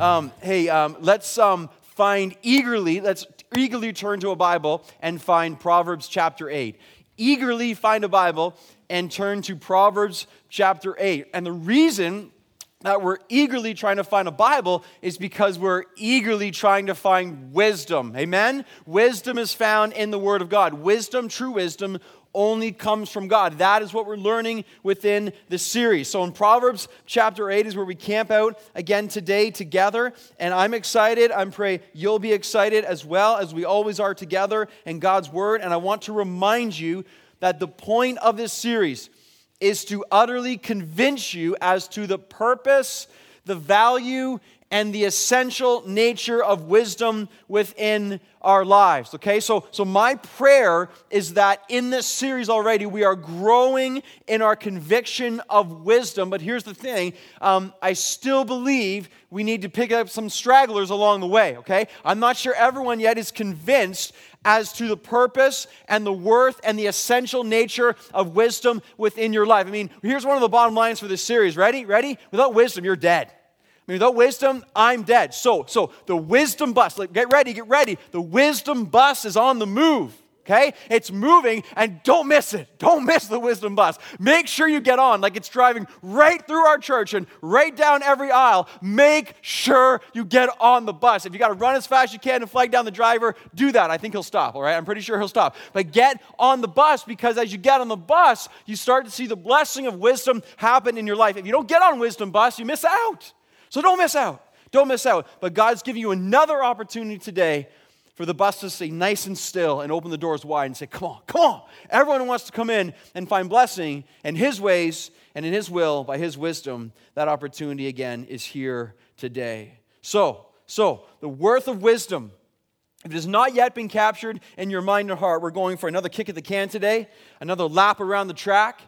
Um, hey, um, let's um, find eagerly, let's eagerly turn to a Bible and find Proverbs chapter 8. Eagerly find a Bible and turn to Proverbs chapter 8. And the reason that we're eagerly trying to find a Bible is because we're eagerly trying to find wisdom. Amen? Wisdom is found in the Word of God. Wisdom, true wisdom, only comes from God. That is what we're learning within the series. So in Proverbs chapter 8 is where we camp out again today together. And I'm excited. I'm pray you'll be excited as well as we always are together in God's Word. And I want to remind you that the point of this series is to utterly convince you as to the purpose, the value, and the essential nature of wisdom within our lives. Okay, so, so my prayer is that in this series already we are growing in our conviction of wisdom. But here's the thing um, I still believe we need to pick up some stragglers along the way. Okay, I'm not sure everyone yet is convinced as to the purpose and the worth and the essential nature of wisdom within your life. I mean, here's one of the bottom lines for this series. Ready? Ready? Without wisdom, you're dead. Without wisdom, I'm dead. So, so the wisdom bus, like, get ready, get ready. The wisdom bus is on the move. Okay? It's moving and don't miss it. Don't miss the wisdom bus. Make sure you get on like it's driving right through our church and right down every aisle. Make sure you get on the bus. If you got to run as fast as you can and flag down the driver, do that. I think he'll stop, all right? I'm pretty sure he'll stop. But get on the bus because as you get on the bus, you start to see the blessing of wisdom happen in your life. If you don't get on wisdom bus, you miss out. So don't miss out. Don't miss out. But God's giving you another opportunity today for the bus to stay nice and still and open the doors wide and say, Come on, come on. Everyone wants to come in and find blessing in His ways and in His will by His wisdom, that opportunity again is here today. So, so the worth of wisdom. If it has not yet been captured in your mind and heart, we're going for another kick at the can today, another lap around the track.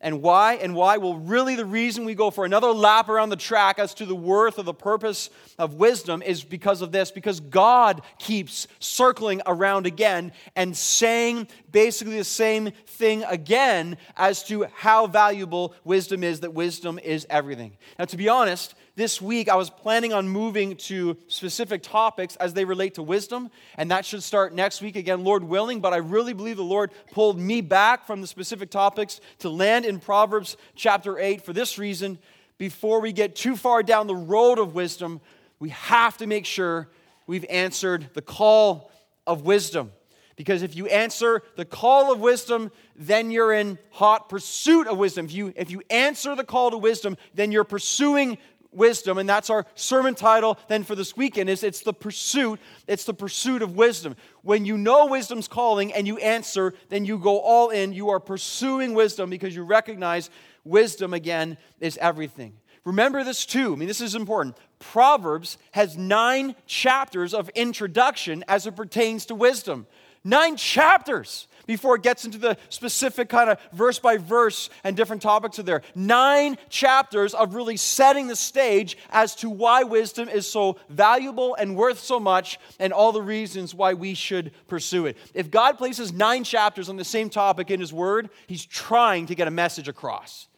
And why? And why? Well, really, the reason we go for another lap around the track as to the worth of the purpose of wisdom is because of this, because God keeps circling around again and saying basically the same thing again as to how valuable wisdom is, that wisdom is everything. Now, to be honest, this week I was planning on moving to specific topics as they relate to wisdom, and that should start next week again, Lord willing. But I really believe the Lord pulled me back from the specific topics to land in Proverbs chapter 8 for this reason. Before we get too far down the road of wisdom, we have to make sure we've answered the call of wisdom. Because if you answer the call of wisdom, then you're in hot pursuit of wisdom. If you, if you answer the call to wisdom, then you're pursuing wisdom and that's our sermon title then for this weekend is it's the pursuit it's the pursuit of wisdom. When you know wisdom's calling and you answer then you go all in. You are pursuing wisdom because you recognize wisdom again is everything. Remember this too. I mean this is important. Proverbs has nine chapters of introduction as it pertains to wisdom. Nine chapters before it gets into the specific kind of verse by verse and different topics are there. Nine chapters of really setting the stage as to why wisdom is so valuable and worth so much and all the reasons why we should pursue it. If God places nine chapters on the same topic in His Word, He's trying to get a message across.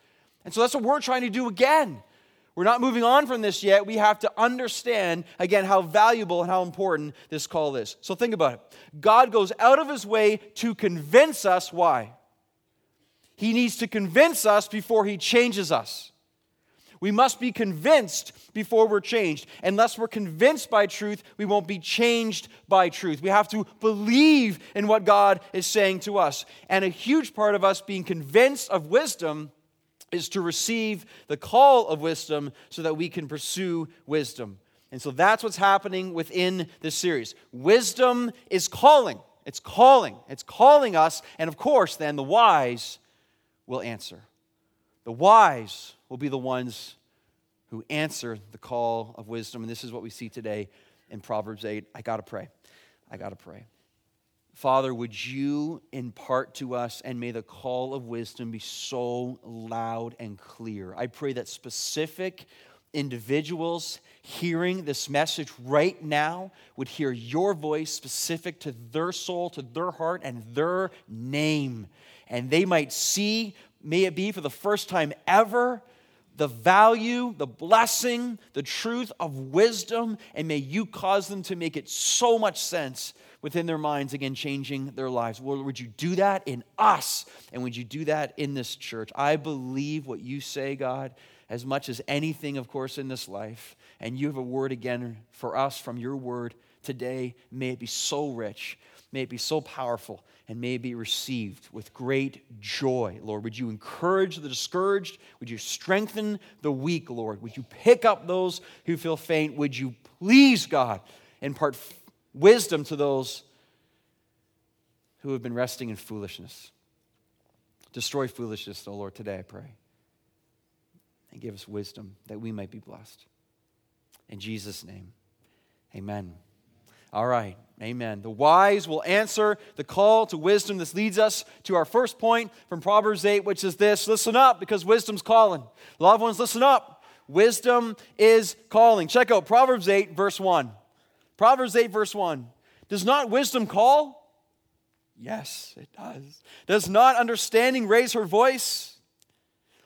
And so that's what we're trying to do again. We're not moving on from this yet. We have to understand, again, how valuable and how important this call is. So think about it. God goes out of his way to convince us why. He needs to convince us before he changes us. We must be convinced before we're changed. Unless we're convinced by truth, we won't be changed by truth. We have to believe in what God is saying to us. And a huge part of us being convinced of wisdom is to receive the call of wisdom so that we can pursue wisdom. And so that's what's happening within this series. Wisdom is calling. It's calling. It's calling us. And of course, then the wise will answer. The wise will be the ones who answer the call of wisdom. And this is what we see today in Proverbs 8. I got to pray. I got to pray. Father, would you impart to us, and may the call of wisdom be so loud and clear. I pray that specific individuals hearing this message right now would hear your voice specific to their soul, to their heart, and their name. And they might see, may it be for the first time ever, the value, the blessing, the truth of wisdom, and may you cause them to make it so much sense within their minds, again, changing their lives. Lord, would you do that in us? And would you do that in this church? I believe what you say, God, as much as anything, of course, in this life. And you have a word again for us from your word today. May it be so rich, may it be so powerful, and may it be received with great joy. Lord, would you encourage the discouraged? Would you strengthen the weak, Lord? Would you pick up those who feel faint? Would you please, God, impart wisdom to those who have been resting in foolishness. Destroy foolishness, O Lord, today, I pray. And give us wisdom that we might be blessed. In Jesus' name, amen. All right, amen. The wise will answer the call to wisdom. This leads us to our first point from Proverbs 8, which is this listen up because wisdom's calling. Loved ones, listen up. Wisdom is calling. Check out Proverbs 8, verse 1. Proverbs 8, verse 1. Does not wisdom call? Yes, it does. Does not understanding raise her voice?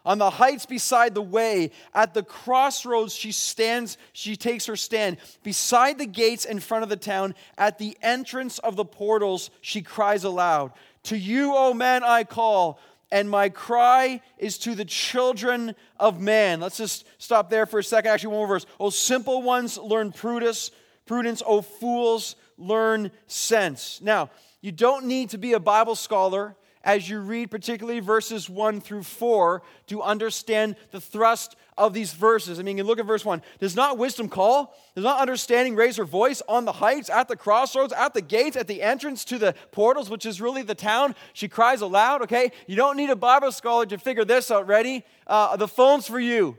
On the heights beside the way, at the crossroads, she stands, she takes her stand. Beside the gates in front of the town, at the entrance of the portals, she cries aloud To you, O man, I call, and my cry is to the children of man. Let's just stop there for a second. Actually, one more verse. O simple ones, learn prudence prudence, O fools, learn sense. Now, you don't need to be a Bible scholar as you read particularly verses 1 through 4 to understand the thrust of these verses. I mean, you look at verse 1. Does not wisdom call? Does not understanding raise her voice on the heights, at the crossroads, at the gates, at the entrance to the portals, which is really the town? She cries aloud, okay? You don't need a Bible scholar to figure this out. Ready? Uh, the phone's for you.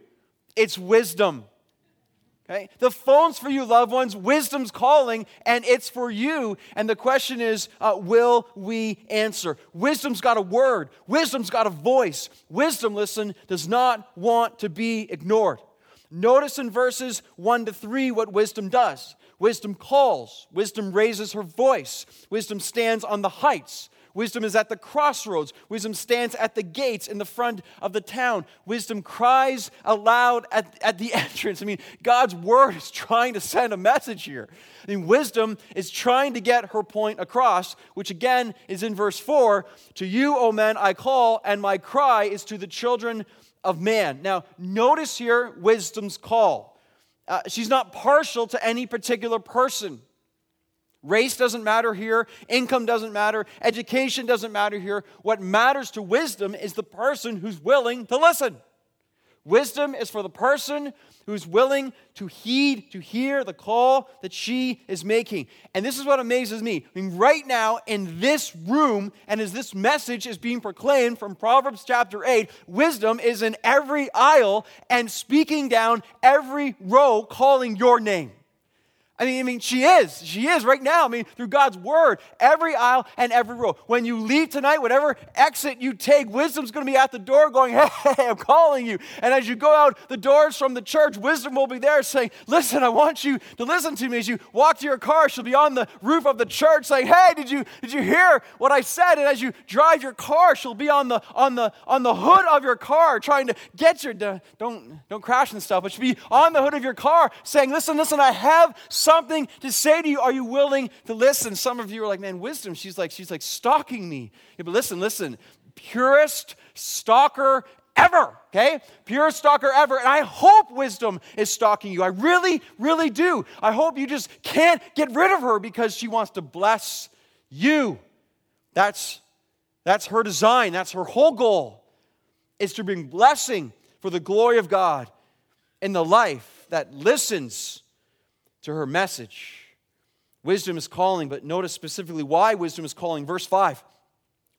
It's wisdom. Okay? The phone's for you, loved ones. Wisdom's calling, and it's for you. And the question is, uh, will we answer? Wisdom's got a word, wisdom's got a voice. Wisdom, listen, does not want to be ignored. Notice in verses 1 to 3 what wisdom does. Wisdom calls, wisdom raises her voice, wisdom stands on the heights, Wisdom is at the crossroads. Wisdom stands at the gates in the front of the town. Wisdom cries aloud at, at the entrance. I mean, God's word is trying to send a message here. I mean, wisdom is trying to get her point across, which again is in verse 4 To you, O men, I call, and my cry is to the children of man. Now, notice here wisdom's call. Uh, she's not partial to any particular person. Race doesn't matter here. Income doesn't matter. Education doesn't matter here. What matters to wisdom is the person who's willing to listen. Wisdom is for the person who's willing to heed, to hear the call that she is making. And this is what amazes me. I mean, right now in this room, and as this message is being proclaimed from Proverbs chapter 8, wisdom is in every aisle and speaking down every row, calling your name. I mean, I mean, she is. She is right now. I mean, through God's word, every aisle and every row. When you leave tonight, whatever exit you take, wisdom's going to be at the door going, Hey, I'm calling you. And as you go out the doors from the church, wisdom will be there saying, Listen, I want you to listen to me. As you walk to your car, she'll be on the roof of the church saying, Hey, did you did you hear what I said? And as you drive your car, she'll be on the on the on the hood of your car trying to get your don't don't crash and stuff, but she'll be on the hood of your car saying, Listen, listen, I have something to say to you. Are you willing to listen? Some of you are like, man, wisdom. She's like, she's like stalking me. Yeah, but listen, listen. Purest stalker ever, okay? Purest stalker ever. And I hope wisdom is stalking you. I really, really do. I hope you just can't get rid of her because she wants to bless you. That's, that's her design. That's her whole goal is to bring blessing for the glory of God in the life that listens to her message. Wisdom is calling, but notice specifically why wisdom is calling. Verse 5.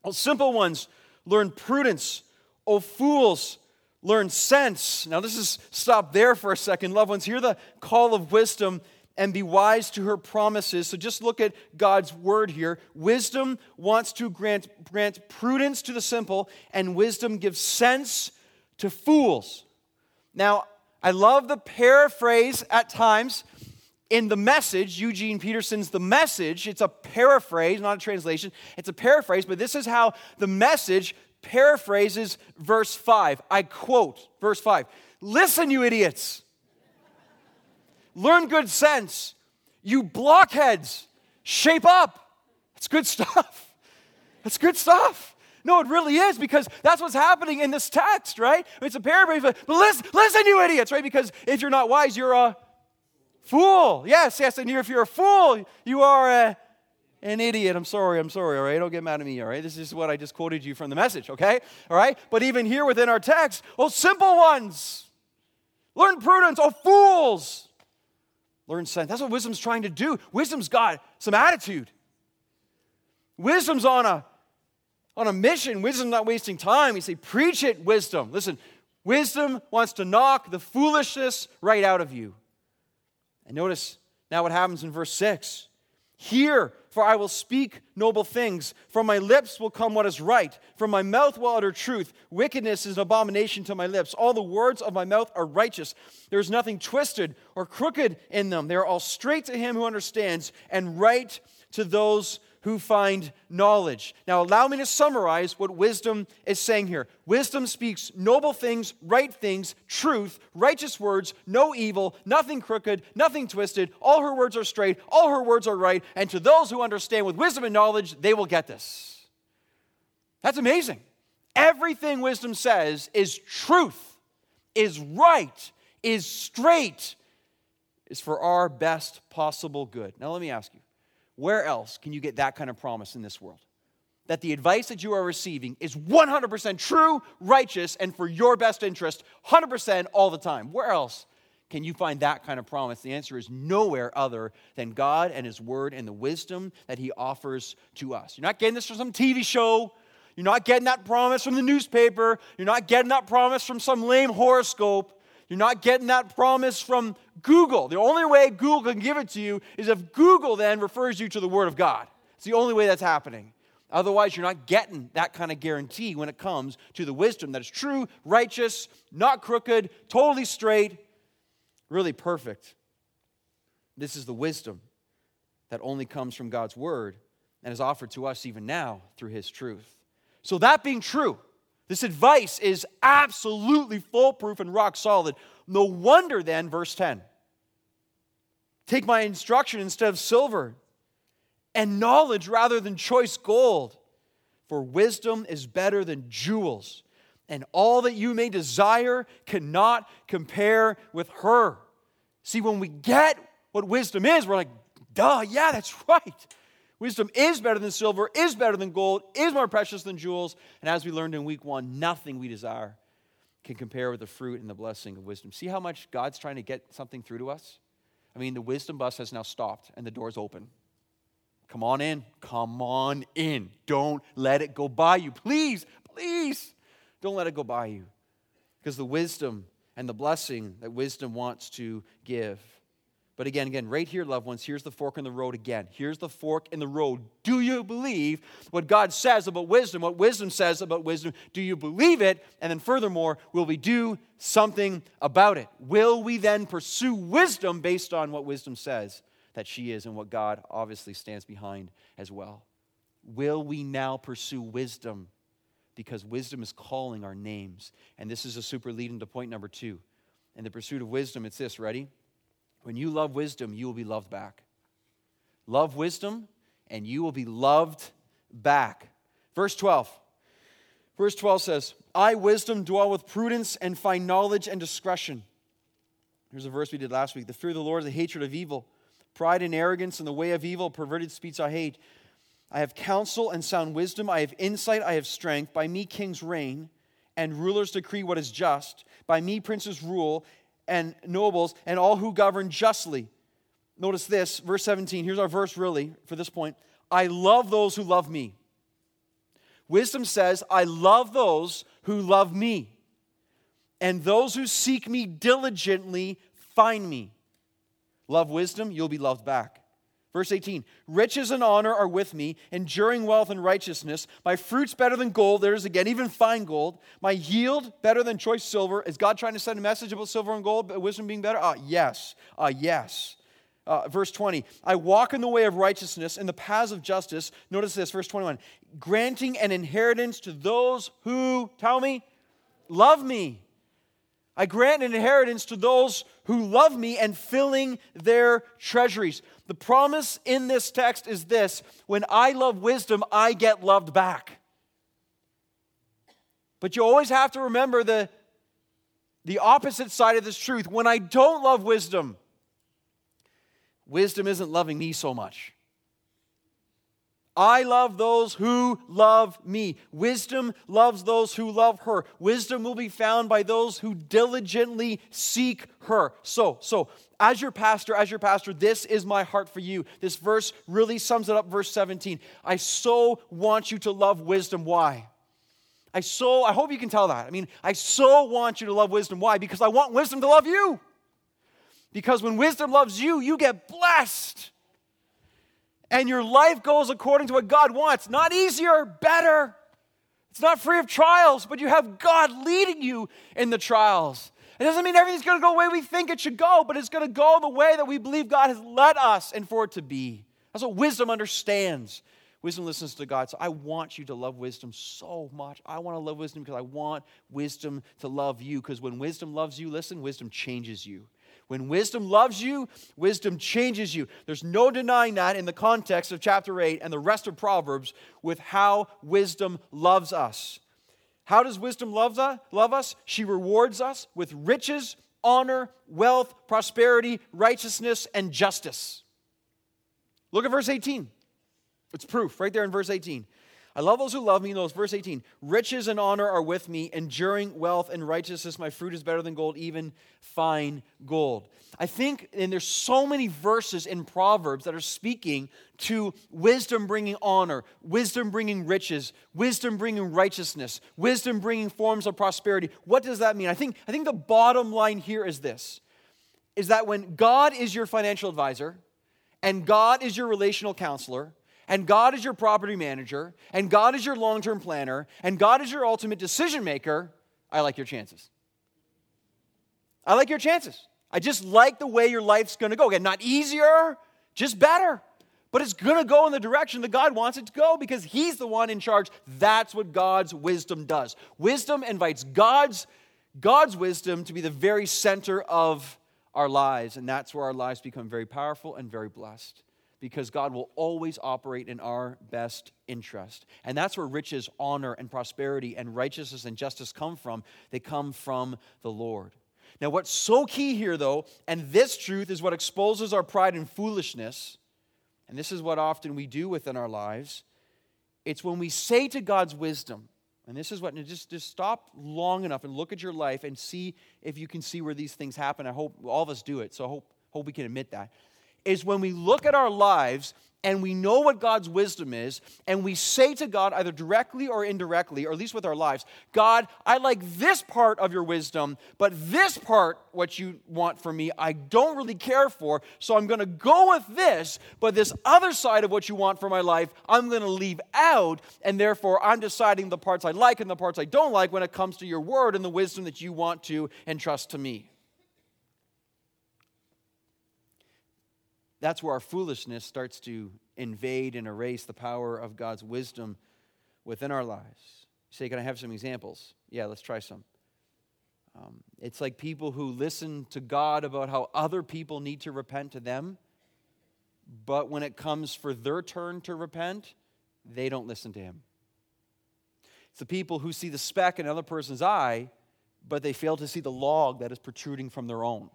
Well, simple ones learn prudence. O fools, learn sense. Now, this is stop there for a second. Loved ones, hear the call of wisdom and be wise to her promises. So just look at God's word here. Wisdom wants to grant, grant prudence to the simple, and wisdom gives sense to fools. Now, I love the paraphrase at times in the message, Eugene Peterson's The Message, it's a paraphrase, not a translation, it's a paraphrase, but this is how the message paraphrases verse 5. I quote verse 5 Listen, you idiots. Learn good sense. You blockheads, shape up. It's good stuff. That's good stuff. No, it really is because that's what's happening in this text, right? It's a paraphrase, but listen, listen, you idiots, right? Because if you're not wise, you're a fool. Yes, yes, and if you're a fool, you are a, an idiot. I'm sorry, I'm sorry, all right? Don't get mad at me, all right? This is what I just quoted you from the message, okay? All right? But even here within our text, oh, simple ones, learn prudence, oh, fools, learn sense. That's what wisdom's trying to do. Wisdom's got some attitude. Wisdom's on a on a mission. Wisdom's not wasting time. You say, preach it, wisdom. Listen, wisdom wants to knock the foolishness right out of you. And notice now what happens in verse 6. Hear, for I will speak noble things. From my lips will come what is right. From my mouth will utter truth. Wickedness is an abomination to my lips. All the words of my mouth are righteous. There is nothing twisted or crooked in them. They are all straight to him who understands and right to those who find knowledge. Now, allow me to summarize what wisdom is saying here. Wisdom speaks noble things, right things, truth, righteous words, no evil, nothing crooked, nothing twisted. All her words are straight, all her words are right. And to those who understand with wisdom and knowledge, they will get this. That's amazing. Everything wisdom says is truth, is right, is straight, is for our best possible good. Now, let me ask you where else can you get that kind of promise in this world? That the advice that you are receiving is 100% true, righteous, and for your best interest 100% all the time. Where else can you find that kind of promise? The answer is nowhere other than God and His Word and the wisdom that He offers to us. You're not getting this from some TV show. You're not getting that promise from the newspaper. You're not getting that promise from some lame horoscope. You're not getting that promise from Google. The only way Google can give it to you is if Google then refers you to the Word of God. It's the only way that's happening. Otherwise, you're not getting that kind of guarantee when it comes to the wisdom that is true, righteous, not crooked, totally straight, really perfect. This is the wisdom that only comes from God's Word and is offered to us even now through His truth. So, that being true, this advice is absolutely foolproof and rock solid. No wonder then, verse 10 take my instruction instead of silver, and knowledge rather than choice gold. For wisdom is better than jewels, and all that you may desire cannot compare with her. See, when we get what wisdom is, we're like, duh, yeah, that's right. Wisdom is better than silver, is better than gold, is more precious than jewels. And as we learned in week one, nothing we desire can compare with the fruit and the blessing of wisdom. See how much God's trying to get something through to us? I mean, the wisdom bus has now stopped and the door's open. Come on in. Come on in. Don't let it go by you. Please, please, don't let it go by you. Because the wisdom and the blessing that wisdom wants to give but again, again, right here, loved ones, here's the fork in the road again. Here's the fork in the road. Do you believe what God says about wisdom, what wisdom says about wisdom? Do you believe it? And then, furthermore, will we do something about it? Will we then pursue wisdom based on what wisdom says that she is and what God obviously stands behind as well? Will we now pursue wisdom? Because wisdom is calling our names. And this is a super lead into point number two. In the pursuit of wisdom, it's this ready? When you love wisdom, you will be loved back. Love wisdom, and you will be loved back. Verse 12. Verse 12 says, I, wisdom, dwell with prudence and find knowledge and discretion. Here's a verse we did last week. The fear of the Lord is the hatred of evil. Pride and arrogance and the way of evil, perverted speech I hate. I have counsel and sound wisdom. I have insight. I have strength. By me kings reign, and rulers decree what is just. By me princes rule, and nobles and all who govern justly. Notice this, verse 17. Here's our verse really for this point. I love those who love me. Wisdom says, I love those who love me. And those who seek me diligently find me. Love wisdom, you'll be loved back. Verse 18 Riches and honor are with me, enduring wealth and righteousness. My fruits better than gold. There's again, even fine gold. My yield better than choice silver. Is God trying to send a message about silver and gold, wisdom being better? Uh, yes. Uh, yes. Uh, verse 20 I walk in the way of righteousness, in the paths of justice. Notice this, verse 21 granting an inheritance to those who, tell me, love me. I grant an inheritance to those who love me and filling their treasuries. The promise in this text is this when I love wisdom, I get loved back. But you always have to remember the, the opposite side of this truth. When I don't love wisdom, wisdom isn't loving me so much. I love those who love me. Wisdom loves those who love her. Wisdom will be found by those who diligently seek her. So, so as your pastor, as your pastor, this is my heart for you. This verse really sums it up verse 17. I so want you to love wisdom. Why? I so I hope you can tell that. I mean, I so want you to love wisdom. Why? Because I want wisdom to love you. Because when wisdom loves you, you get blessed and your life goes according to what God wants. Not easier, better. It's not free of trials, but you have God leading you in the trials. It doesn't mean everything's going to go the way we think it should go, but it's going to go the way that we believe God has led us and for it to be. That's what wisdom understands. Wisdom listens to God. So I want you to love wisdom so much. I want to love wisdom because I want wisdom to love you. Because when wisdom loves you, listen, wisdom changes you. When wisdom loves you, wisdom changes you. There's no denying that in the context of chapter 8 and the rest of Proverbs with how wisdom loves us. How does wisdom love us? She rewards us with riches, honor, wealth, prosperity, righteousness, and justice. Look at verse 18. It's proof right there in verse 18. I love those who love me. Those verse 18. Riches and honor are with me, enduring wealth and righteousness. My fruit is better than gold, even fine gold. I think, and there's so many verses in Proverbs that are speaking to wisdom bringing honor, wisdom bringing riches, wisdom bringing righteousness, wisdom bringing forms of prosperity. What does that mean? I think, I think the bottom line here is this is that when God is your financial advisor and God is your relational counselor, and God is your property manager, and God is your long term planner, and God is your ultimate decision maker, I like your chances. I like your chances. I just like the way your life's gonna go. Again, not easier, just better. But it's gonna go in the direction that God wants it to go because He's the one in charge. That's what God's wisdom does. Wisdom invites God's, God's wisdom to be the very center of our lives, and that's where our lives become very powerful and very blessed because God will always operate in our best interest. And that's where riches, honor, and prosperity, and righteousness and justice come from. They come from the Lord. Now, what's so key here, though, and this truth is what exposes our pride and foolishness, and this is what often we do within our lives. It's when we say to God's wisdom, and this is what, just, just stop long enough and look at your life and see if you can see where these things happen. I hope all of us do it, so I hope, hope we can admit that is when we look at our lives and we know what God's wisdom is, and we say to God, either directly or indirectly, or at least with our lives, God, I like this part of your wisdom, but this part, what you want for me, I don't really care for, so I'm going to go with this, but this other side of what you want for my life, I'm going to leave out, and therefore I'm deciding the parts I like and the parts I don't like when it comes to your word and the wisdom that you want to entrust to me. That's where our foolishness starts to invade and erase the power of God's wisdom within our lives. You say, Can I have some examples? Yeah, let's try some. Um, it's like people who listen to God about how other people need to repent to them, but when it comes for their turn to repent, they don't listen to Him. It's the people who see the speck in another person's eye, but they fail to see the log that is protruding from their own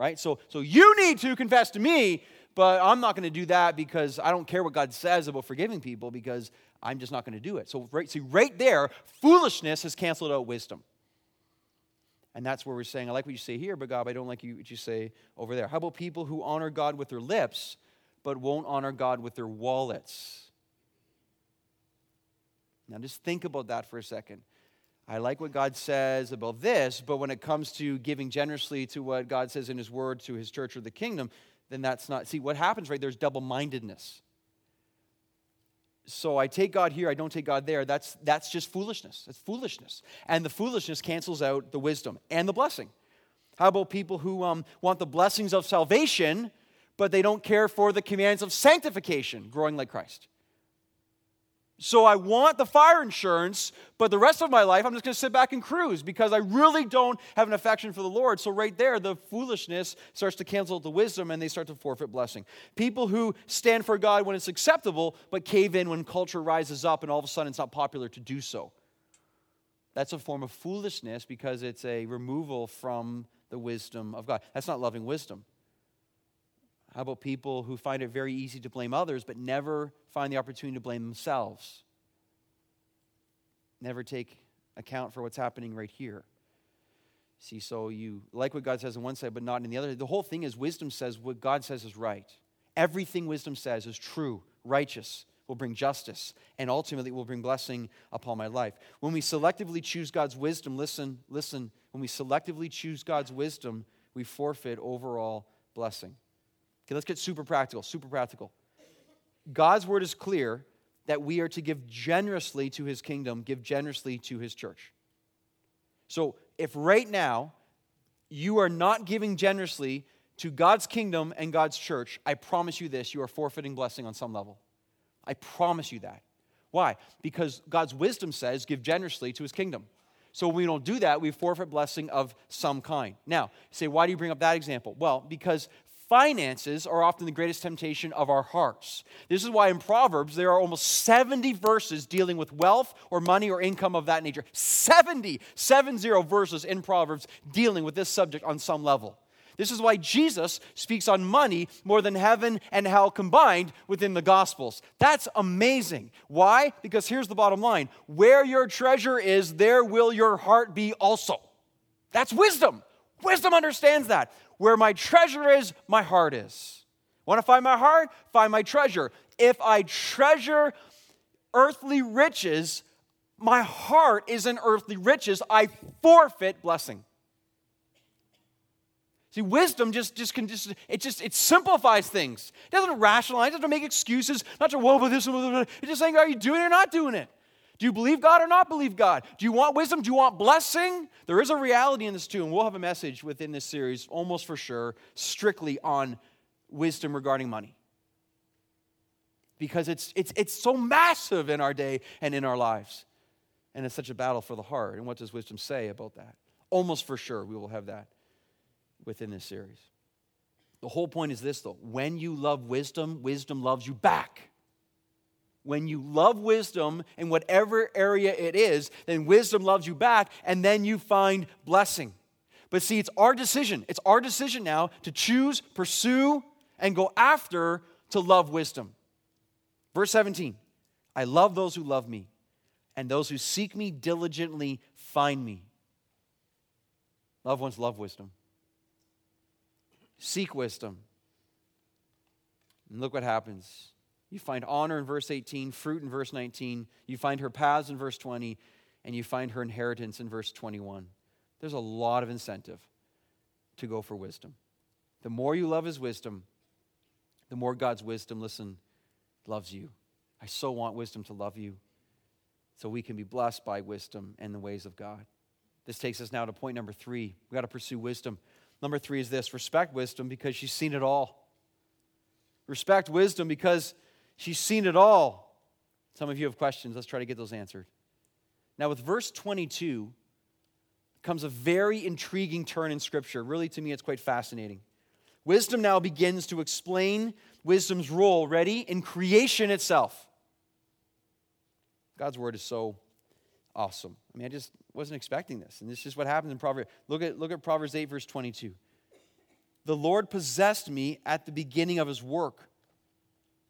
right? So, so you need to confess to me, but I'm not going to do that because I don't care what God says about forgiving people because I'm just not going to do it. So, right, see, right there, foolishness has canceled out wisdom. And that's where we're saying, I like what you say here, but God, I don't like what you say over there. How about people who honor God with their lips, but won't honor God with their wallets? Now, just think about that for a second. I like what God says about this, but when it comes to giving generously to what God says in His Word to His church or the kingdom, then that's not. See, what happens, right? There's double mindedness. So I take God here, I don't take God there. That's, that's just foolishness. That's foolishness. And the foolishness cancels out the wisdom and the blessing. How about people who um, want the blessings of salvation, but they don't care for the commands of sanctification, growing like Christ? So I want the fire insurance, but the rest of my life I'm just going to sit back and cruise because I really don't have an affection for the Lord. So right there, the foolishness starts to cancel the wisdom and they start to forfeit blessing. People who stand for God when it's acceptable, but cave in when culture rises up and all of a sudden it's not popular to do so. That's a form of foolishness because it's a removal from the wisdom of God. That's not loving wisdom. How about people who find it very easy to blame others but never find the opportunity to blame themselves? Never take account for what's happening right here. See, so you like what God says on one side, but not in the other. The whole thing is wisdom says what God says is right. Everything wisdom says is true, righteous, will bring justice, and ultimately will bring blessing upon my life. When we selectively choose God's wisdom, listen, listen, when we selectively choose God's wisdom, we forfeit overall blessing. Okay, let's get super practical, super practical. God's word is clear that we are to give generously to his kingdom, give generously to his church. So if right now you are not giving generously to God's kingdom and God's church, I promise you this you are forfeiting blessing on some level. I promise you that. Why? Because God's wisdom says give generously to his kingdom. So when we don't do that, we forfeit blessing of some kind. Now, say, why do you bring up that example? Well, because finances are often the greatest temptation of our hearts. This is why in Proverbs there are almost 70 verses dealing with wealth or money or income of that nature. 70, 70 verses in Proverbs dealing with this subject on some level. This is why Jesus speaks on money more than heaven and hell combined within the Gospels. That's amazing. Why? Because here's the bottom line where your treasure is, there will your heart be also. That's wisdom. Wisdom understands that. Where my treasure is, my heart is. Want to find my heart? Find my treasure. If I treasure earthly riches, my heart is in earthly riches, I forfeit blessing. See, wisdom just, just can just it just it simplifies things. It doesn't rationalize, it doesn't make excuses, not to woe about this, it's just saying, are you doing it or not doing it? Do you believe God or not believe God? Do you want wisdom? Do you want blessing? There is a reality in this too, and we'll have a message within this series, almost for sure, strictly on wisdom regarding money. Because it's, it's, it's so massive in our day and in our lives. And it's such a battle for the heart. And what does wisdom say about that? Almost for sure, we will have that within this series. The whole point is this, though when you love wisdom, wisdom loves you back. When you love wisdom in whatever area it is, then wisdom loves you back, and then you find blessing. But see, it's our decision. It's our decision now to choose, pursue, and go after to love wisdom. Verse 17 I love those who love me, and those who seek me diligently find me. Loved ones love wisdom. Seek wisdom. And look what happens. You find honor in verse 18, fruit in verse 19. You find her paths in verse 20, and you find her inheritance in verse 21. There's a lot of incentive to go for wisdom. The more you love his wisdom, the more God's wisdom, listen, loves you. I so want wisdom to love you so we can be blessed by wisdom and the ways of God. This takes us now to point number three. We've got to pursue wisdom. Number three is this respect wisdom because she's seen it all. Respect wisdom because She's seen it all. Some of you have questions. Let's try to get those answered. Now, with verse 22 comes a very intriguing turn in Scripture. Really, to me, it's quite fascinating. Wisdom now begins to explain wisdom's role, ready, in creation itself. God's word is so awesome. I mean, I just wasn't expecting this. And this is what happens in Proverbs. Look at, look at Proverbs 8, verse 22. The Lord possessed me at the beginning of his work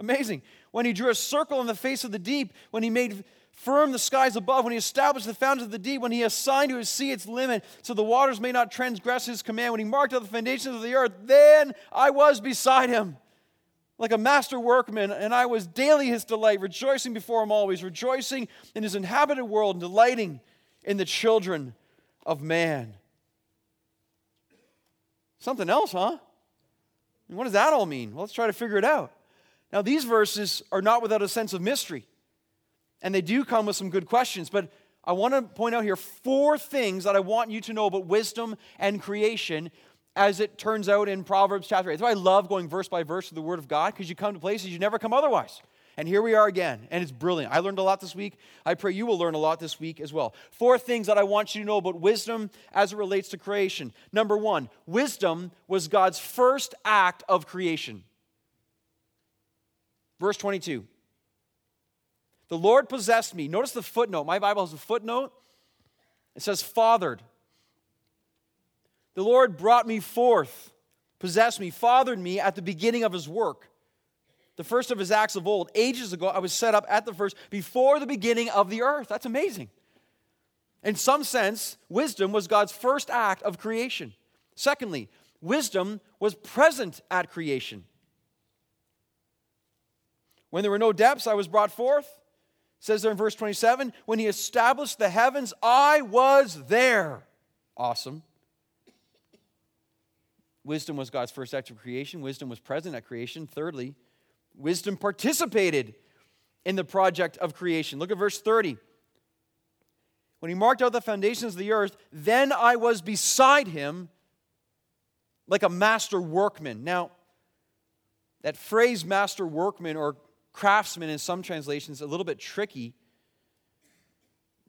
Amazing. When he drew a circle on the face of the deep, when he made firm the skies above, when he established the fountains of the deep, when he assigned to his sea its limit, so the waters may not transgress his command, when he marked out the foundations of the earth, then I was beside him like a master workman, and I was daily his delight, rejoicing before him always, rejoicing in his inhabited world, and delighting in the children of man. Something else, huh? what does that all mean? Well, let's try to figure it out. Now, these verses are not without a sense of mystery, and they do come with some good questions, but I want to point out here four things that I want you to know about wisdom and creation as it turns out in Proverbs chapter 8. That's why I love going verse by verse to the Word of God, because you come to places you never come otherwise. And here we are again, and it's brilliant. I learned a lot this week. I pray you will learn a lot this week as well. Four things that I want you to know about wisdom as it relates to creation. Number one, wisdom was God's first act of creation. Verse 22. The Lord possessed me. Notice the footnote. My Bible has a footnote. It says, fathered. The Lord brought me forth, possessed me, fathered me at the beginning of his work. The first of his acts of old. Ages ago, I was set up at the first, before the beginning of the earth. That's amazing. In some sense, wisdom was God's first act of creation. Secondly, wisdom was present at creation. When there were no depths, I was brought forth. It says there in verse 27 when he established the heavens, I was there. Awesome. Wisdom was God's first act of creation. Wisdom was present at creation. Thirdly, wisdom participated in the project of creation. Look at verse 30. When he marked out the foundations of the earth, then I was beside him like a master workman. Now, that phrase master workman or craftsman in some translations a little bit tricky,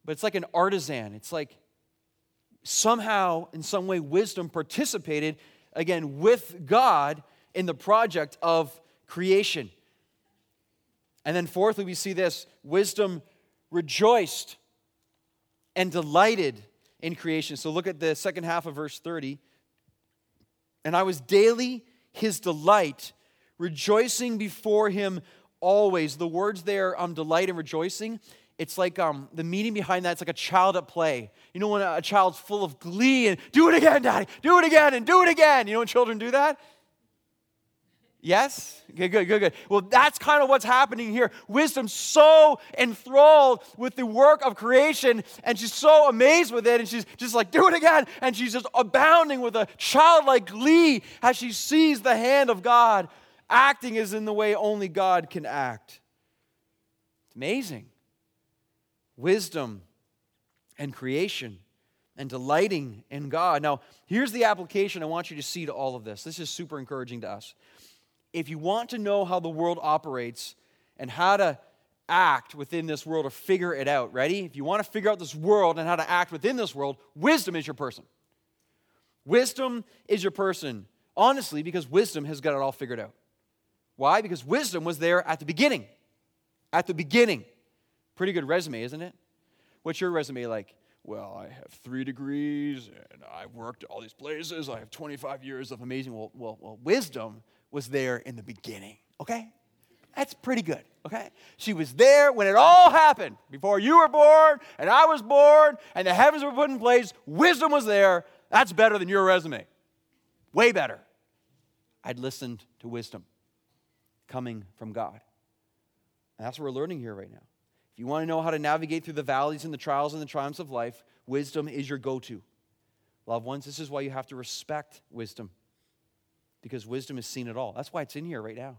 but it's like an artisan. It's like somehow, in some way, wisdom participated, again, with God in the project of creation. And then, fourthly, we see this wisdom rejoiced and delighted in creation. So look at the second half of verse 30. And I was daily his delight, rejoicing before him always. The words there, um, delight and rejoicing, it's like um, the meaning behind that, it's like a child at play. You know, when a, a child's full of glee and do it again, daddy, do it again, and do it again. You know when children do that? Yes? Okay, good, good, good. Well, that's kind of what's happening here. Wisdom so enthralled with the work of creation, and she's so amazed with it, and she's just like, do it again. And she's just abounding with a childlike glee as she sees the hand of God acting as in the way only God can act. It's amazing. Wisdom and creation and delighting in God. Now, here's the application I want you to see to all of this. This is super encouraging to us if you want to know how the world operates and how to act within this world or figure it out, ready? If you want to figure out this world and how to act within this world, wisdom is your person. Wisdom is your person, honestly, because wisdom has got it all figured out. Why? Because wisdom was there at the beginning. At the beginning. Pretty good resume, isn't it? What's your resume like? Well, I have three degrees and I've worked all these places. I have 25 years of amazing. Well, well, well wisdom was there in the beginning, okay? That's pretty good, okay? She was there when it all happened. Before you were born and I was born and the heavens were put in place, wisdom was there. That's better than your resume. Way better. I'd listened to wisdom coming from God. And that's what we're learning here right now. If you want to know how to navigate through the valleys and the trials and the triumphs of life, wisdom is your go to. Loved ones, this is why you have to respect wisdom because wisdom is seen at all. That's why it's in here right now.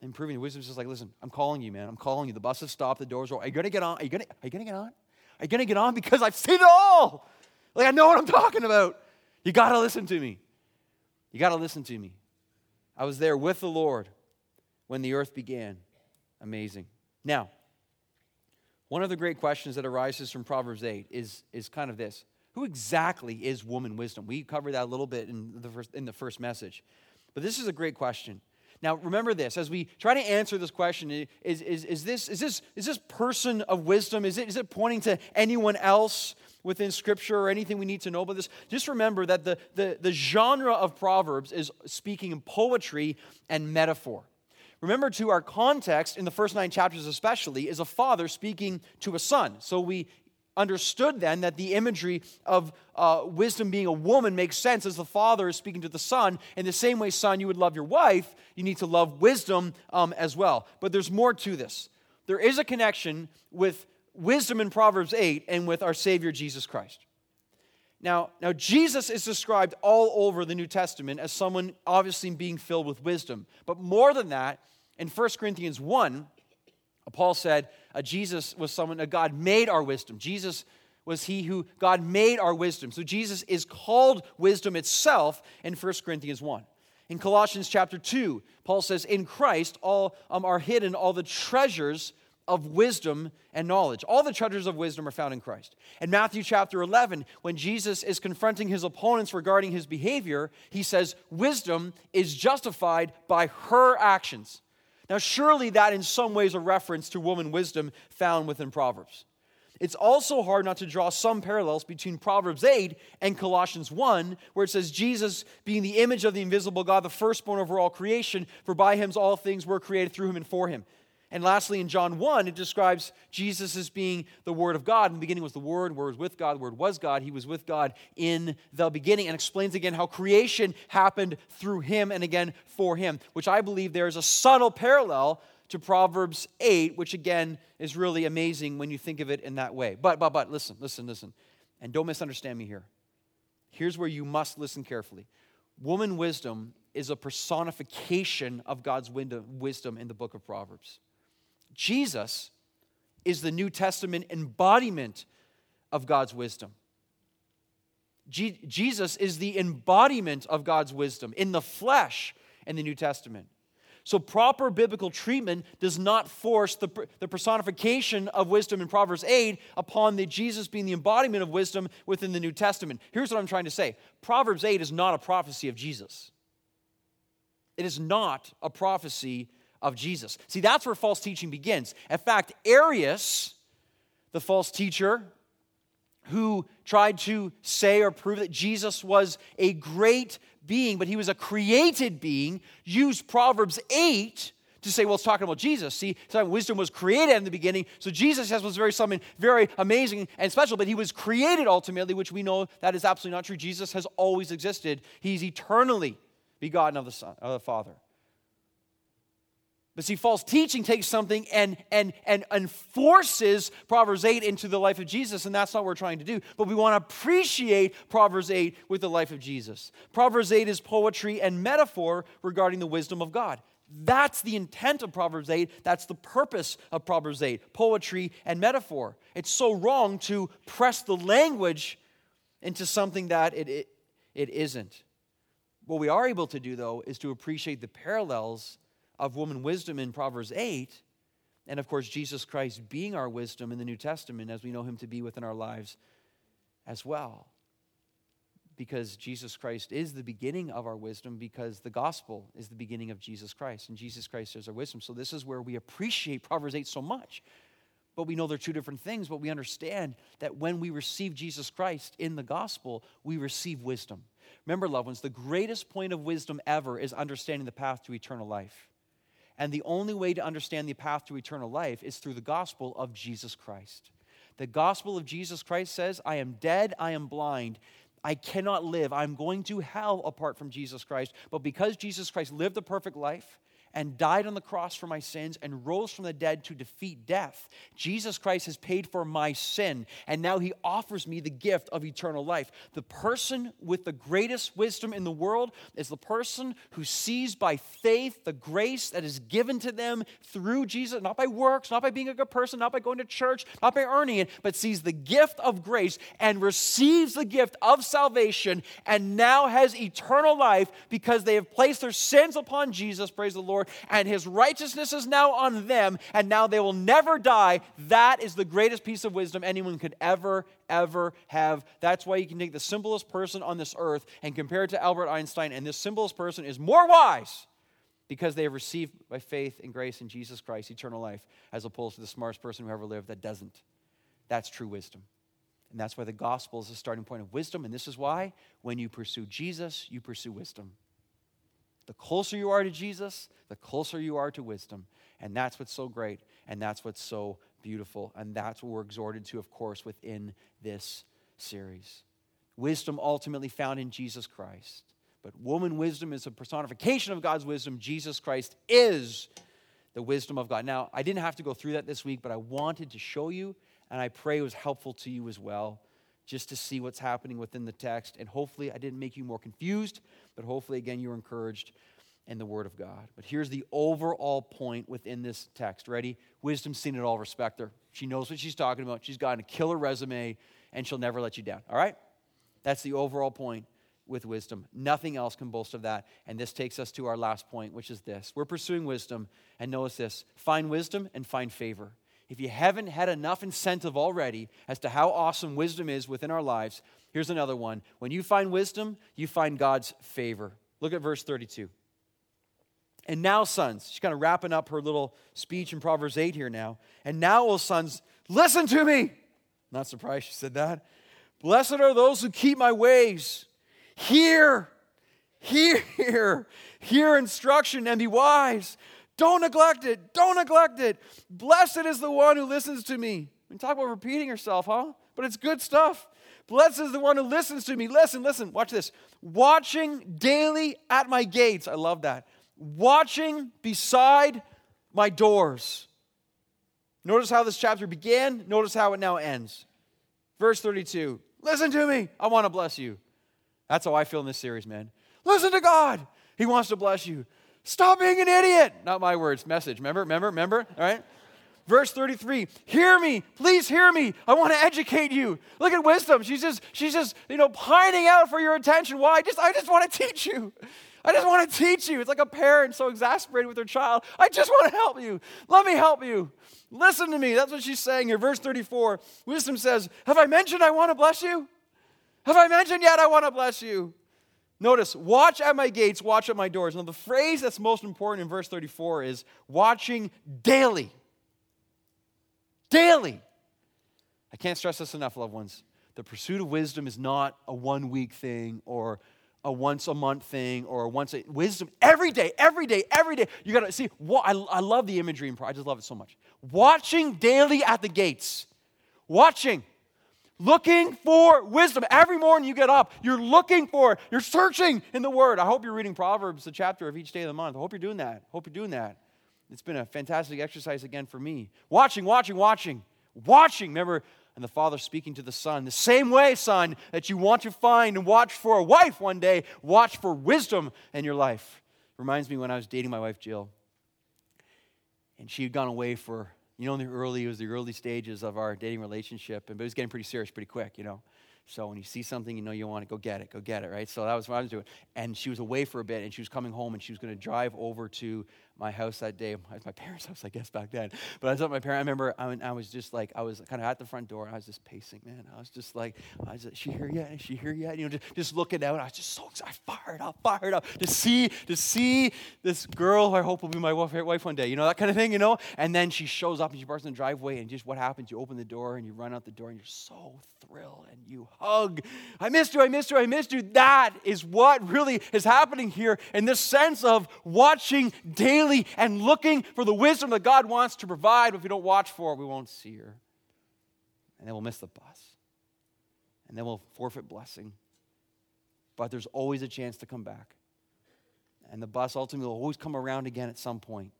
Improving wisdom is just like, listen, I'm calling you, man. I'm calling you. The bus has stopped. The doors are. Are you gonna get on? Are you gonna? Are you gonna get on? Are you gonna get on? Because I've seen it all. Like I know what I'm talking about. You gotta listen to me. You gotta listen to me. I was there with the Lord when the earth began. Amazing. Now, one of the great questions that arises from Proverbs 8 is, is kind of this who exactly is woman wisdom? We covered that a little bit in the first, in the first message. But this is a great question. Now, remember this as we try to answer this question is, is, is, this, is, this, is this person of wisdom, is it, is it pointing to anyone else within Scripture or anything we need to know about this? Just remember that the, the, the genre of Proverbs is speaking in poetry and metaphor. Remember, to our context in the first nine chapters, especially, is a father speaking to a son. So we understood then that the imagery of uh, wisdom being a woman makes sense as the father is speaking to the son. In the same way, son, you would love your wife, you need to love wisdom um, as well. But there's more to this. There is a connection with wisdom in Proverbs 8 and with our Savior Jesus Christ. Now, now Jesus is described all over the New Testament as someone obviously being filled with wisdom. But more than that, in 1 Corinthians 1, Paul said uh, Jesus was someone, uh, God made our wisdom. Jesus was he who God made our wisdom. So Jesus is called wisdom itself in 1 Corinthians 1. In Colossians chapter 2, Paul says, In Christ all um, are hidden all the treasures of wisdom and knowledge. All the treasures of wisdom are found in Christ. In Matthew chapter 11, when Jesus is confronting his opponents regarding his behavior, he says, Wisdom is justified by her actions. Now, surely that in some ways a reference to woman wisdom found within Proverbs. It's also hard not to draw some parallels between Proverbs 8 and Colossians 1, where it says, Jesus being the image of the invisible God, the firstborn over all creation, for by him all things were created through him and for him. And lastly, in John 1, it describes Jesus as being the Word of God. In the beginning was the Word, Word was with God, Word was God. He was with God in the beginning, and explains again how creation happened through Him and again for Him, which I believe there is a subtle parallel to Proverbs 8, which again is really amazing when you think of it in that way. But, but, but, listen, listen, listen. And don't misunderstand me here. Here's where you must listen carefully. Woman wisdom is a personification of God's wisdom in the book of Proverbs. Jesus is the New Testament embodiment of God's wisdom. Je- Jesus is the embodiment of God's wisdom in the flesh in the New Testament. So, proper biblical treatment does not force the, the personification of wisdom in Proverbs 8 upon the Jesus being the embodiment of wisdom within the New Testament. Here's what I'm trying to say Proverbs 8 is not a prophecy of Jesus, it is not a prophecy of Jesus. See, that's where false teaching begins. In fact, Arius, the false teacher, who tried to say or prove that Jesus was a great being, but he was a created being, used Proverbs 8 to say, well, it's talking about Jesus. See, wisdom was created in the beginning, so Jesus has was very something very amazing and special, but he was created ultimately, which we know that is absolutely not true. Jesus has always existed. He's eternally begotten of the Son, of the Father. But see, false teaching takes something and, and, and enforces Proverbs 8 into the life of Jesus, and that's not what we're trying to do. But we want to appreciate Proverbs 8 with the life of Jesus. Proverbs 8 is poetry and metaphor regarding the wisdom of God. That's the intent of Proverbs 8. That's the purpose of Proverbs 8 poetry and metaphor. It's so wrong to press the language into something that it, it, it isn't. What we are able to do, though, is to appreciate the parallels of woman wisdom in Proverbs 8, and of course, Jesus Christ being our wisdom in the New Testament as we know him to be within our lives as well. Because Jesus Christ is the beginning of our wisdom, because the gospel is the beginning of Jesus Christ, and Jesus Christ is our wisdom. So, this is where we appreciate Proverbs 8 so much. But we know they're two different things, but we understand that when we receive Jesus Christ in the gospel, we receive wisdom. Remember, loved ones, the greatest point of wisdom ever is understanding the path to eternal life. And the only way to understand the path to eternal life is through the gospel of Jesus Christ. The gospel of Jesus Christ says, I am dead, I am blind. I cannot live. I'm going to hell apart from Jesus Christ. But because Jesus Christ lived a perfect life, and died on the cross for my sins and rose from the dead to defeat death. Jesus Christ has paid for my sin, and now he offers me the gift of eternal life. The person with the greatest wisdom in the world is the person who sees by faith the grace that is given to them through Jesus, not by works, not by being a good person, not by going to church, not by earning it, but sees the gift of grace and receives the gift of salvation and now has eternal life because they have placed their sins upon Jesus, praise the Lord and his righteousness is now on them, and now they will never die. That is the greatest piece of wisdom anyone could ever, ever have. That's why you can take the simplest person on this earth and compare it to Albert Einstein, and this simplest person is more wise because they have received by faith and grace in Jesus Christ eternal life, as opposed to the smartest person who ever lived that doesn't. That's true wisdom. And that's why the gospel is the starting point of wisdom. And this is why when you pursue Jesus, you pursue wisdom. The closer you are to Jesus, the closer you are to wisdom. And that's what's so great, and that's what's so beautiful. And that's what we're exhorted to, of course, within this series. Wisdom ultimately found in Jesus Christ. But woman wisdom is a personification of God's wisdom. Jesus Christ is the wisdom of God. Now, I didn't have to go through that this week, but I wanted to show you, and I pray it was helpful to you as well, just to see what's happening within the text. And hopefully, I didn't make you more confused, but hopefully, again, you're encouraged in the Word of God. But here's the overall point within this text. Ready? Wisdom's seen it all, respect her. She knows what she's talking about. She's got a killer resume, and she'll never let you down. All right? That's the overall point with wisdom. Nothing else can boast of that. And this takes us to our last point, which is this we're pursuing wisdom, and notice this find wisdom and find favor. If you haven't had enough incentive already as to how awesome wisdom is within our lives, here's another one. When you find wisdom, you find God's favor. Look at verse 32. And now, sons, she's kind of wrapping up her little speech in Proverbs 8 here now. And now, O sons, listen to me. Not surprised she said that. Blessed are those who keep my ways. Hear, hear, hear instruction and be wise. Don't neglect it. Don't neglect it. Blessed is the one who listens to me. And talk about repeating yourself, huh? But it's good stuff. Blessed is the one who listens to me. Listen, listen, watch this. Watching daily at my gates. I love that watching beside my doors. Notice how this chapter began, notice how it now ends. Verse 32 Listen to me, I want to bless you. That's how I feel in this series, man. Listen to God, He wants to bless you. Stop being an idiot. Not my words, message. Remember, remember, remember? All right? Verse 33, hear me, please hear me. I want to educate you. Look at wisdom. She's just, she's just, you know, pining out for your attention. Why? I Just, I just want to teach you. I just want to teach you. It's like a parent so exasperated with their child. I just want to help you. Let me help you. Listen to me. That's what she's saying here. Verse 34 Wisdom says, Have I mentioned I want to bless you? Have I mentioned yet I want to bless you? Notice, watch at my gates, watch at my doors. Now, the phrase that's most important in verse 34 is watching daily. Daily. I can't stress this enough, loved ones. The pursuit of wisdom is not a one week thing or a once a month thing or once a wisdom every day, every day, every day. You got to see. What, I, I love the imagery in and I just love it so much. Watching daily at the gates, watching, looking for wisdom. Every morning you get up, you're looking for. You're searching in the Word. I hope you're reading Proverbs, the chapter of each day of the month. I hope you're doing that. I Hope you're doing that. It's been a fantastic exercise again for me. Watching, watching, watching, watching. Remember and the father speaking to the son, the same way, son, that you want to find and watch for a wife one day, watch for wisdom in your life. Reminds me when I was dating my wife, Jill. And she had gone away for, you know, in the early, it was the early stages of our dating relationship, and, but it was getting pretty serious pretty quick, you know. So when you see something, you know you want to go get it, go get it, right? So that was what I was doing. And she was away for a bit, and she was coming home, and she was going to drive over to my house that day, It's my parents' house, I guess, back then. But I thought my parents, I remember I, I was just like, I was kind of at the front door. I was just pacing, man. I was just like, I was, is she here yet? Is she here yet? You know, just, just looking out. I was just so excited, fired up, fired up to see, to see this girl who I hope will be my wife one day, you know, that kind of thing, you know? And then she shows up and she parks in the driveway, and just what happens? You open the door and you run out the door, and you're so thrilled, and you hug. I missed you, I missed you, I missed you. That is what really is happening here in this sense of watching daily and looking for the wisdom that God wants to provide. But if we don't watch for it, we won't see her. And then we'll miss the bus. And then we'll forfeit blessing. But there's always a chance to come back. And the bus ultimately will always come around again at some point.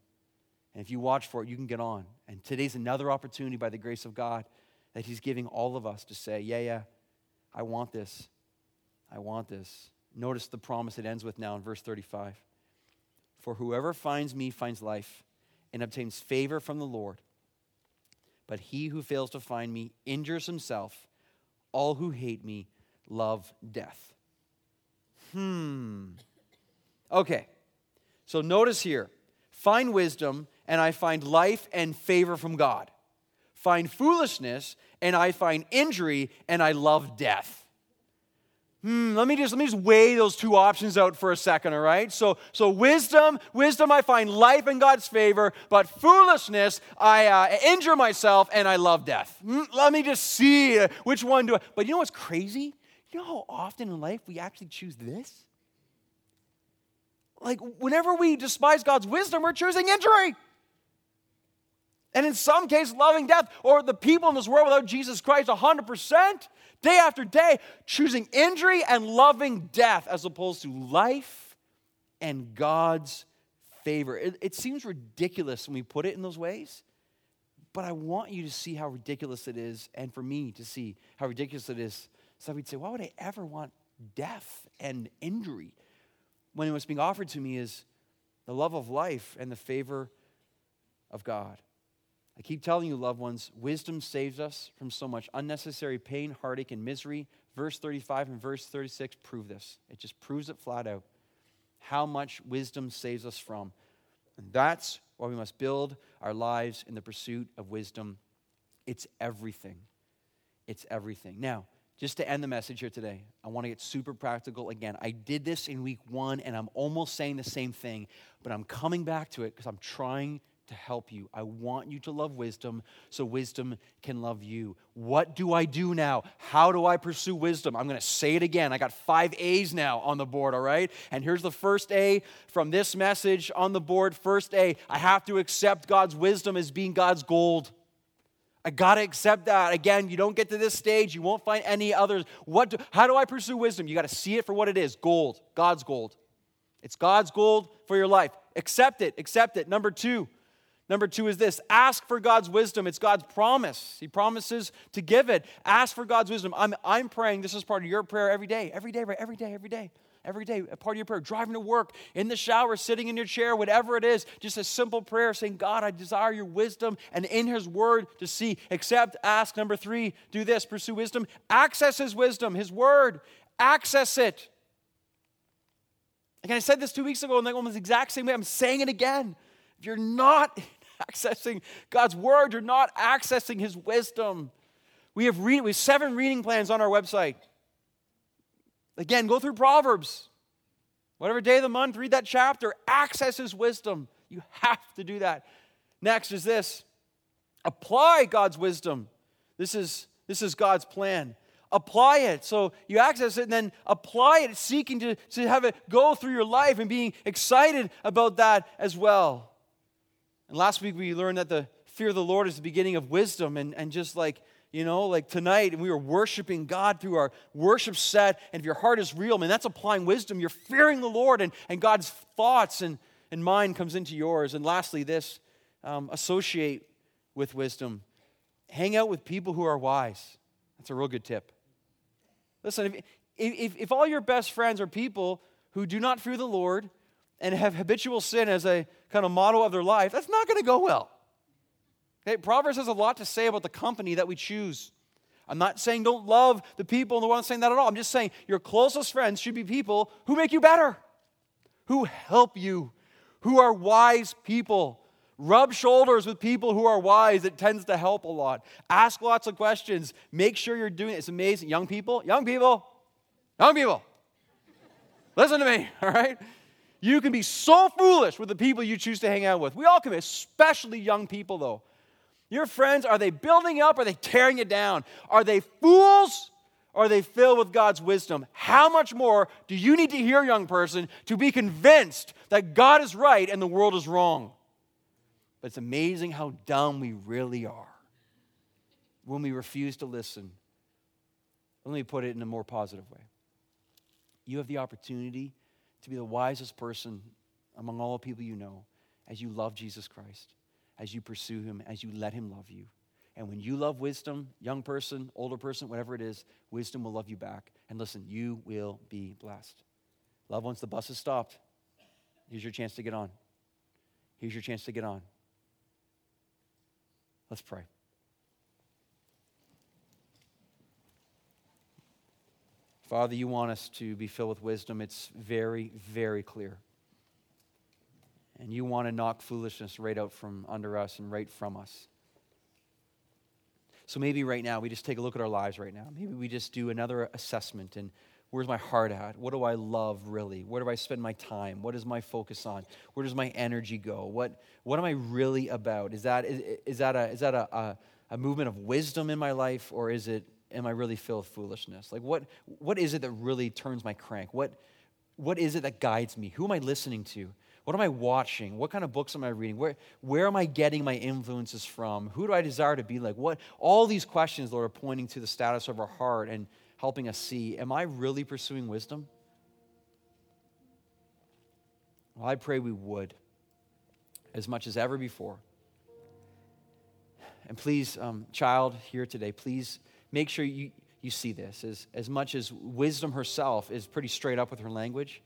And if you watch for it, you can get on. And today's another opportunity by the grace of God that He's giving all of us to say, Yeah, yeah, I want this. I want this. Notice the promise it ends with now in verse 35. For whoever finds me finds life and obtains favor from the Lord. But he who fails to find me injures himself. All who hate me love death. Hmm. Okay. So notice here find wisdom, and I find life and favor from God. Find foolishness, and I find injury, and I love death hmm, let me just let me just weigh those two options out for a second, all right? So, so wisdom, wisdom, I find life in God's favor, but foolishness, I uh, injure myself and I love death. Hmm, let me just see which one do I. But you know what's crazy? You know how often in life we actually choose this? Like whenever we despise God's wisdom, we're choosing injury. And in some cases, loving death, or the people in this world without Jesus Christ 100% day after day, choosing injury and loving death as opposed to life and God's favor. It, it, seems ridiculous when we put it in those ways, but I want you to see how ridiculous it is, and for me to see how ridiculous it is So we'd say, why would I ever want death and injury when what's being offered to me is the love of life and the favor of God? I keep telling you, loved ones, wisdom saves us from so much unnecessary pain, heartache, and misery. Verse 35 and verse 36 prove this. It just proves it flat out. How much wisdom saves us from. And that's why we must build our lives in the pursuit of wisdom. It's everything. It's everything. Now, just to end the message here today, I want to get super practical again. I did this in week one, and I'm almost saying the same thing, but I'm coming back to it because I'm trying to help you. I want you to love wisdom so wisdom can love you. What do I do now? How do I pursue wisdom? I'm going to say it again. I got five A's now on the board, all right? And here's the first A from this message on the board. First A, I have to accept God's wisdom as being God's gold. I got to accept that. Again, you don't get to this stage, you won't find any others. What do, how do I pursue wisdom? You got to see it for what it is gold, God's gold. It's God's gold for your life. Accept it, accept it. Number two, Number two is this ask for God's wisdom. It's God's promise. He promises to give it. Ask for God's wisdom. I'm, I'm praying, this is part of your prayer every day, every day, right? Every day, every day, every day. A part of your prayer, driving to work, in the shower, sitting in your chair, whatever it is. Just a simple prayer saying, God, I desire your wisdom and in His word to see. Accept, ask. Number three, do this, pursue wisdom. Access His wisdom, His word. Access it. Again, I said this two weeks ago, and was the exact same way. I'm saying it again. If you're not accessing God's word, you're not accessing his wisdom. We have, read, we have seven reading plans on our website. Again, go through Proverbs. Whatever day of the month, read that chapter. Access his wisdom. You have to do that. Next is this apply God's wisdom. This is, this is God's plan. Apply it. So you access it and then apply it, seeking to, to have it go through your life and being excited about that as well. And last week we learned that the fear of the Lord is the beginning of wisdom. And, and just like, you know, like tonight, we were worshiping God through our worship set. And if your heart is real, man, that's applying wisdom. You're fearing the Lord, and, and God's thoughts and, and mind comes into yours. And lastly, this um, associate with wisdom. Hang out with people who are wise. That's a real good tip. Listen, if, if, if all your best friends are people who do not fear the Lord, and have habitual sin as a kind of motto of their life, that's not going to go well. Okay, Proverbs has a lot to say about the company that we choose. I'm not saying don't love the people in the world. I'm not saying that at all. I'm just saying your closest friends should be people who make you better, who help you, who are wise people. Rub shoulders with people who are wise. It tends to help a lot. Ask lots of questions. Make sure you're doing it. It's amazing. Young people, young people, young people, listen to me, all right? You can be so foolish with the people you choose to hang out with. We all can especially young people, though. Your friends, are they building up? Or are they tearing you down? Are they fools? Or are they filled with God's wisdom? How much more do you need to hear, young person, to be convinced that God is right and the world is wrong? But it's amazing how dumb we really are when we refuse to listen. Let me put it in a more positive way. You have the opportunity to be the wisest person among all the people you know as you love Jesus Christ, as you pursue him, as you let him love you. And when you love wisdom, young person, older person, whatever it is, wisdom will love you back. And listen, you will be blessed. Love once the bus has stopped. Here's your chance to get on. Here's your chance to get on. Let's pray. Father, you want us to be filled with wisdom. It's very, very clear. And you want to knock foolishness right out from under us and right from us. So maybe right now we just take a look at our lives right now. Maybe we just do another assessment and where's my heart at? What do I love really? Where do I spend my time? What is my focus on? Where does my energy go? What, what am I really about? Is that, is, is that, a, is that a, a, a movement of wisdom in my life or is it am I really filled with foolishness? Like, what, what is it that really turns my crank? What, what is it that guides me? Who am I listening to? What am I watching? What kind of books am I reading? Where, where am I getting my influences from? Who do I desire to be like? What, all these questions, Lord, are pointing to the status of our heart and helping us see am I really pursuing wisdom? Well, I pray we would as much as ever before. And please, um, child here today, please make sure you, you see this. As, as much as wisdom herself is pretty straight up with her language,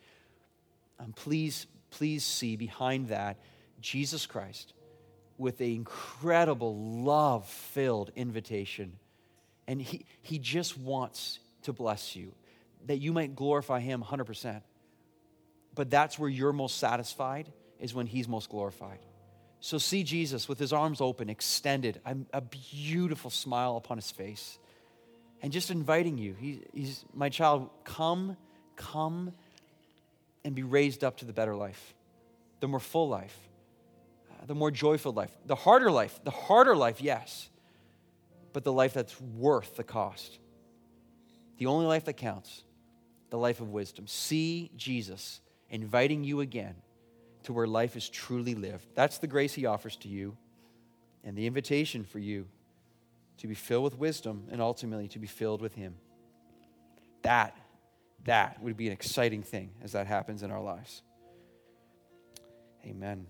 um, please, please see behind that Jesus Christ with an incredible love filled invitation. And he, he just wants to bless you, that you might glorify Him 100%. But that's where you're most satisfied, is when He's most glorified. So see Jesus with His arms open, extended, a, beautiful smile upon His face, and just inviting you. He, he's, my child, come, come and be raised up to the better life, the more full life uh, the more joyful life. The harder life, the harder life, yes, but the life that's worth the cost. The only life that counts, the life of wisdom. See Jesus inviting you again to where life is truly lived. That's the grace he offers to you and the invitation for you to be filled with wisdom and ultimately to be filled with him. That, that would be an exciting thing as that happens in our lives. Amen.